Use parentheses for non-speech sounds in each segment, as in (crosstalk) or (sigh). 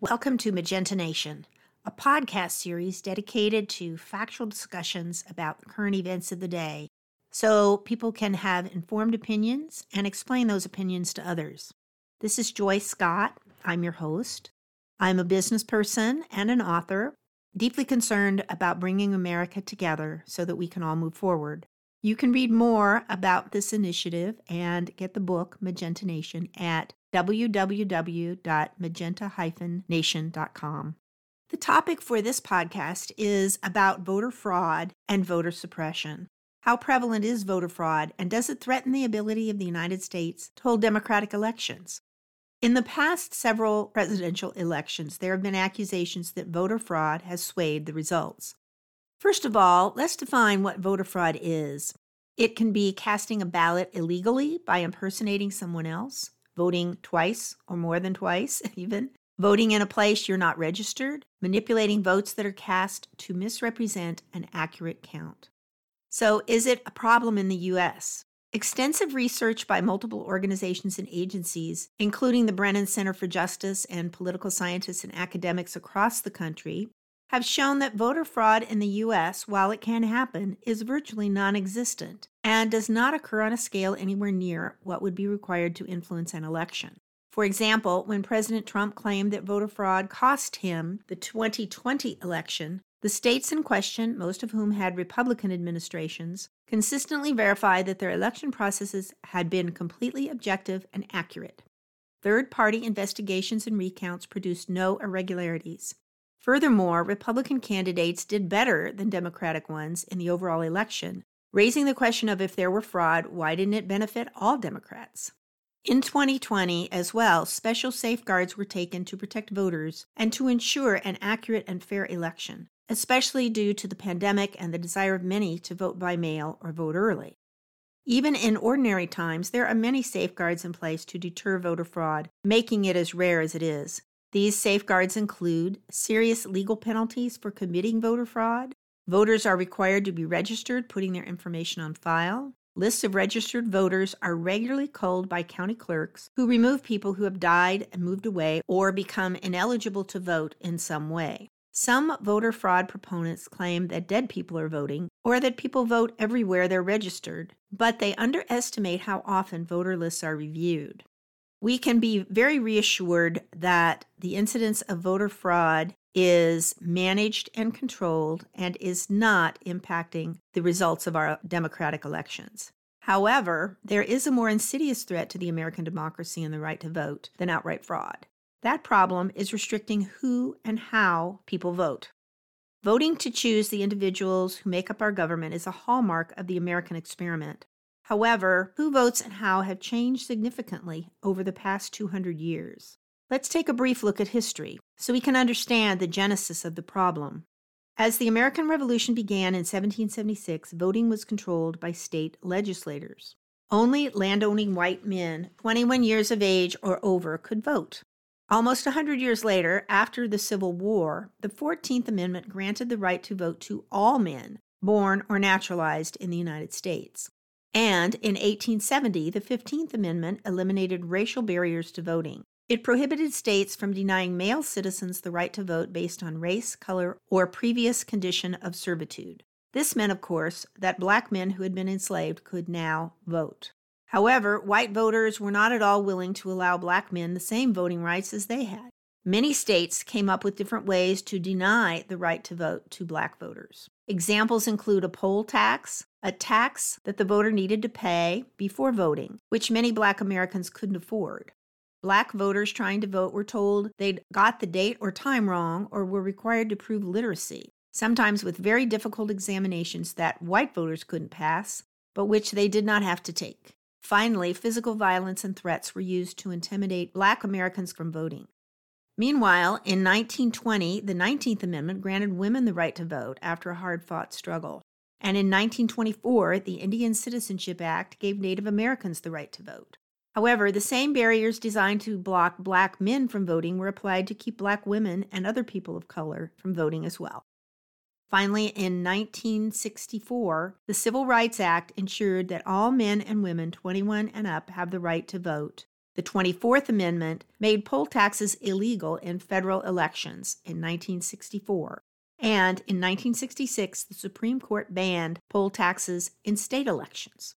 Welcome to Magenta Nation, a podcast series dedicated to factual discussions about current events of the day so people can have informed opinions and explain those opinions to others. This is Joyce Scott. I'm your host. I'm a business person and an author, deeply concerned about bringing America together so that we can all move forward. You can read more about this initiative and get the book Magenta Nation at www.magenta-nation.com. The topic for this podcast is about voter fraud and voter suppression. How prevalent is voter fraud, and does it threaten the ability of the United States to hold democratic elections? In the past several presidential elections, there have been accusations that voter fraud has swayed the results. First of all, let's define what voter fraud is. It can be casting a ballot illegally by impersonating someone else, voting twice or more than twice, (laughs) even, voting in a place you're not registered, manipulating votes that are cast to misrepresent an accurate count. So, is it a problem in the U.S.? Extensive research by multiple organizations and agencies, including the Brennan Center for Justice and political scientists and academics across the country, have shown that voter fraud in the U.S., while it can happen, is virtually non existent and does not occur on a scale anywhere near what would be required to influence an election. For example, when President Trump claimed that voter fraud cost him the 2020 election, the states in question, most of whom had Republican administrations, consistently verified that their election processes had been completely objective and accurate. Third party investigations and recounts produced no irregularities. Furthermore, Republican candidates did better than Democratic ones in the overall election, raising the question of if there were fraud, why didn't it benefit all Democrats? In 2020, as well, special safeguards were taken to protect voters and to ensure an accurate and fair election, especially due to the pandemic and the desire of many to vote by mail or vote early. Even in ordinary times, there are many safeguards in place to deter voter fraud, making it as rare as it is. These safeguards include serious legal penalties for committing voter fraud. Voters are required to be registered, putting their information on file. Lists of registered voters are regularly culled by county clerks who remove people who have died and moved away or become ineligible to vote in some way. Some voter fraud proponents claim that dead people are voting or that people vote everywhere they're registered, but they underestimate how often voter lists are reviewed we can be very reassured that the incidence of voter fraud is managed and controlled and is not impacting the results of our democratic elections. However, there is a more insidious threat to the American democracy and the right to vote than outright fraud. That problem is restricting who and how people vote. Voting to choose the individuals who make up our government is a hallmark of the American experiment. However, who votes and how have changed significantly over the past 200 years. Let's take a brief look at history so we can understand the genesis of the problem. As the American Revolution began in 1776, voting was controlled by state legislators. Only landowning white men, 21 years of age or over, could vote. Almost a 100 years later, after the Civil War, the 14th Amendment granted the right to vote to all men, born or naturalized in the United States. And in 1870, the 15th Amendment eliminated racial barriers to voting. It prohibited states from denying male citizens the right to vote based on race, color, or previous condition of servitude. This meant, of course, that black men who had been enslaved could now vote. However, white voters were not at all willing to allow black men the same voting rights as they had. Many states came up with different ways to deny the right to vote to black voters. Examples include a poll tax, a tax that the voter needed to pay before voting, which many black Americans couldn't afford. Black voters trying to vote were told they'd got the date or time wrong or were required to prove literacy, sometimes with very difficult examinations that white voters couldn't pass, but which they did not have to take. Finally, physical violence and threats were used to intimidate black Americans from voting. Meanwhile, in 1920, the 19th Amendment granted women the right to vote after a hard fought struggle. And in 1924, the Indian Citizenship Act gave Native Americans the right to vote. However, the same barriers designed to block black men from voting were applied to keep black women and other people of color from voting as well. Finally, in 1964, the Civil Rights Act ensured that all men and women 21 and up have the right to vote The 24th Amendment made poll taxes illegal in federal elections in 1964. And in 1966, the Supreme Court banned poll taxes in state elections.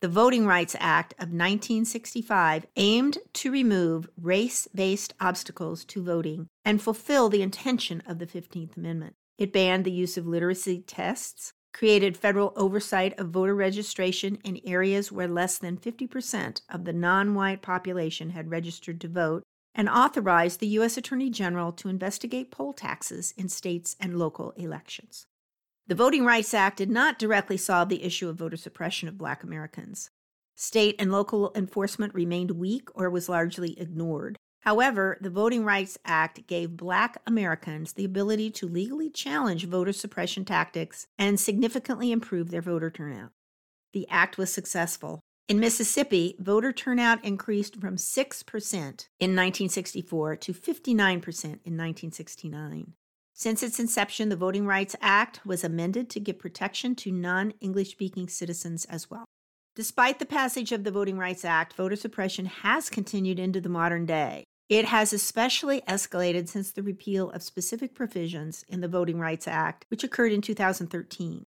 The Voting Rights Act of 1965 aimed to remove race based obstacles to voting and fulfill the intention of the 15th Amendment. It banned the use of literacy tests, created federal oversight of voter registration in areas where less than 50% of the non white population had registered to vote, and authorized the U.S. Attorney General to investigate poll taxes in states and local elections. The Voting Rights Act did not directly solve the issue of voter suppression of black Americans. State and local enforcement remained weak or was largely ignored. However, the Voting Rights Act gave black Americans the ability to legally challenge voter suppression tactics and significantly improve their voter turnout. The act was successful. In Mississippi, voter turnout increased from 6% in 1964 to 59% in 1969. Since its inception, the Voting Rights Act was amended to give protection to non English speaking citizens as well. Despite the passage of the Voting Rights Act, voter suppression has continued into the modern day. It has especially escalated since the repeal of specific provisions in the Voting Rights Act, which occurred in 2013.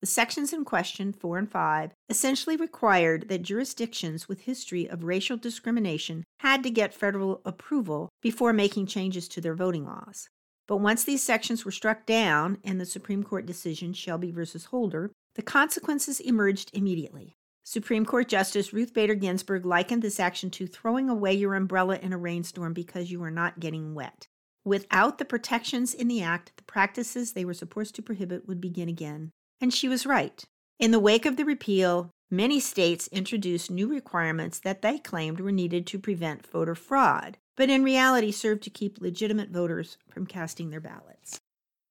The sections in question, 4 and 5, essentially required that jurisdictions with history of racial discrimination had to get federal approval before making changes to their voting laws. But once these sections were struck down in the Supreme Court decision Shelby v. Holder, the consequences emerged immediately. Supreme Court Justice Ruth Bader Ginsburg likened this action to throwing away your umbrella in a rainstorm because you are not getting wet. Without the protections in the Act, the practices they were supposed to prohibit would begin again. And she was right. In the wake of the repeal, many states introduced new requirements that they claimed were needed to prevent voter fraud, but in reality served to keep legitimate voters from casting their ballots.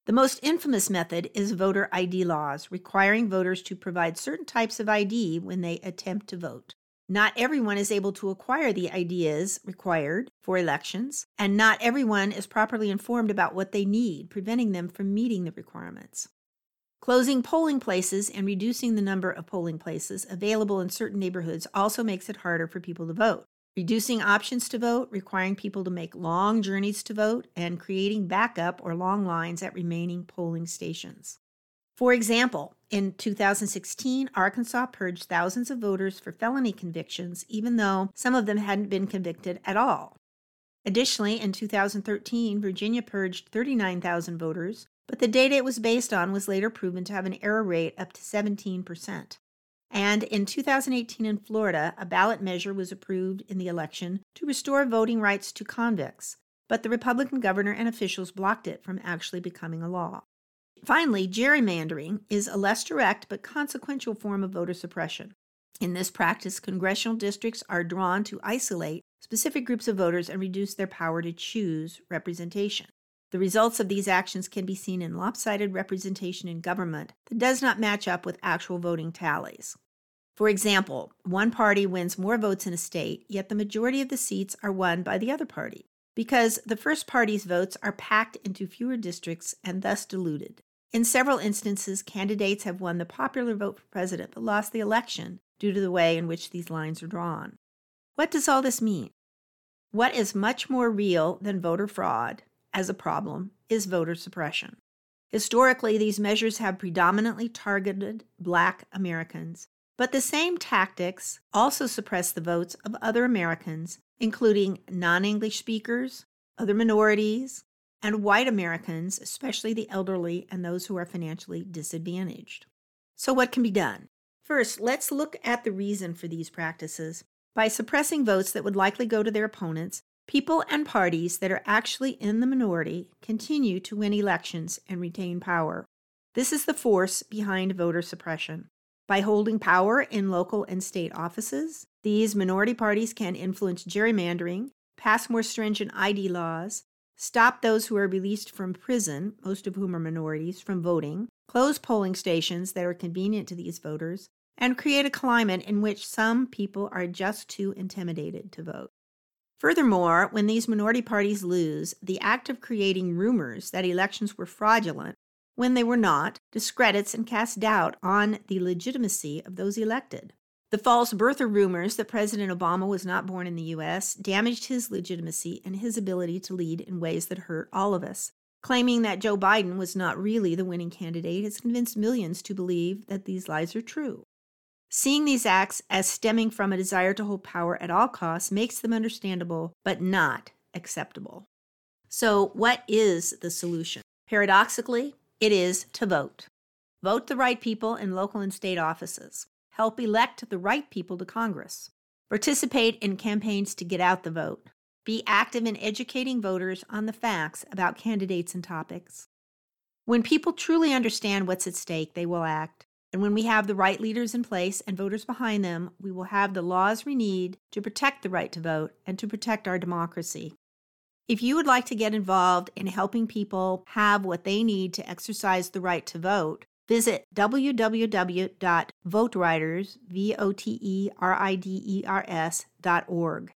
The most infamous method is voter ID laws, requiring voters to provide certain types of ID when they attempt to vote. Not everyone is able to acquire the IDs required for elections, and not everyone is properly informed about what they need, preventing them from meeting the requirements. Closing polling places and reducing the number of polling places available in certain neighborhoods also makes it harder for people to vote reducing options to vote, requiring people to make long journeys to vote, and creating backup or long lines at remaining polling stations. For example, in 2016, Arkansas purged thousands of voters for felony convictions, even though some of them hadn't been convicted at all. Additionally, in 2013, Virginia purged 39,000 voters, but the data it was based on was later proven to have an error rate up to 17%. And in 2018 in Florida, a ballot measure was approved in the election to restore voting rights to convicts, but the Republican governor and officials blocked it from actually becoming a law. Finally, gerrymandering is a less direct but consequential form of voter suppression. In this practice, congressional districts are drawn to isolate specific groups of voters and reduce their power to choose representation. The results of these actions can be seen in lopsided representation in government that does not match up with actual voting tallies. For example, one party wins more votes in a state, yet the majority of the seats are won by the other party, because the first party's votes are packed into fewer districts and thus diluted. In several instances, candidates have won the popular vote for president but lost the election due to the way in which these lines are drawn. What does all this mean? What is much more real than voter fraud as a problem is voter suppression. Historically, these measures have predominantly targeted Black Americans, but the same tactics also suppress the votes of other Americans, including non English speakers, other minorities, and white Americans, especially the elderly and those who are financially disadvantaged. So, what can be done? First, let's look at the reason for these practices. By suppressing votes that would likely go to their opponents, People and parties that are actually in the minority continue to win elections and retain power. This is the force behind voter suppression. By holding power in local and state offices, these minority parties can influence gerrymandering, pass more stringent ID laws, stop those who are released from prison, most of whom are minorities, from voting, close polling stations that are convenient to these voters, and create a climate in which some people are just too intimidated to vote. Furthermore, when these minority parties lose, the act of creating rumors that elections were fraudulent when they were not discredits and casts doubt on the legitimacy of those elected. The false birther rumors that President Obama was not born in the U.S. damaged his legitimacy and his ability to lead in ways that hurt all of us. Claiming that Joe Biden was not really the winning candidate has convinced millions to believe that these lies are true. Seeing these acts as stemming from a desire to hold power at all costs makes them understandable, but not acceptable. So, what is the solution? Paradoxically, it is to vote. Vote the right people in local and state offices. Help elect the right people to Congress. Participate in campaigns to get out the vote. Be active in educating voters on the facts about candidates and topics. When people truly understand what's at stake, they will act. And when we have the right leaders in place and voters behind them, we will have the laws we need to protect the right to vote and to protect our democracy. If you would like to get involved in helping people have what they need to exercise the right to vote, visit www.voteriders.org.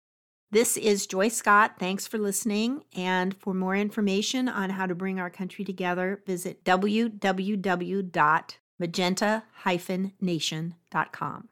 This is Joyce Scott. Thanks for listening. And for more information on how to bring our country together, visit www.magenta-nation.com.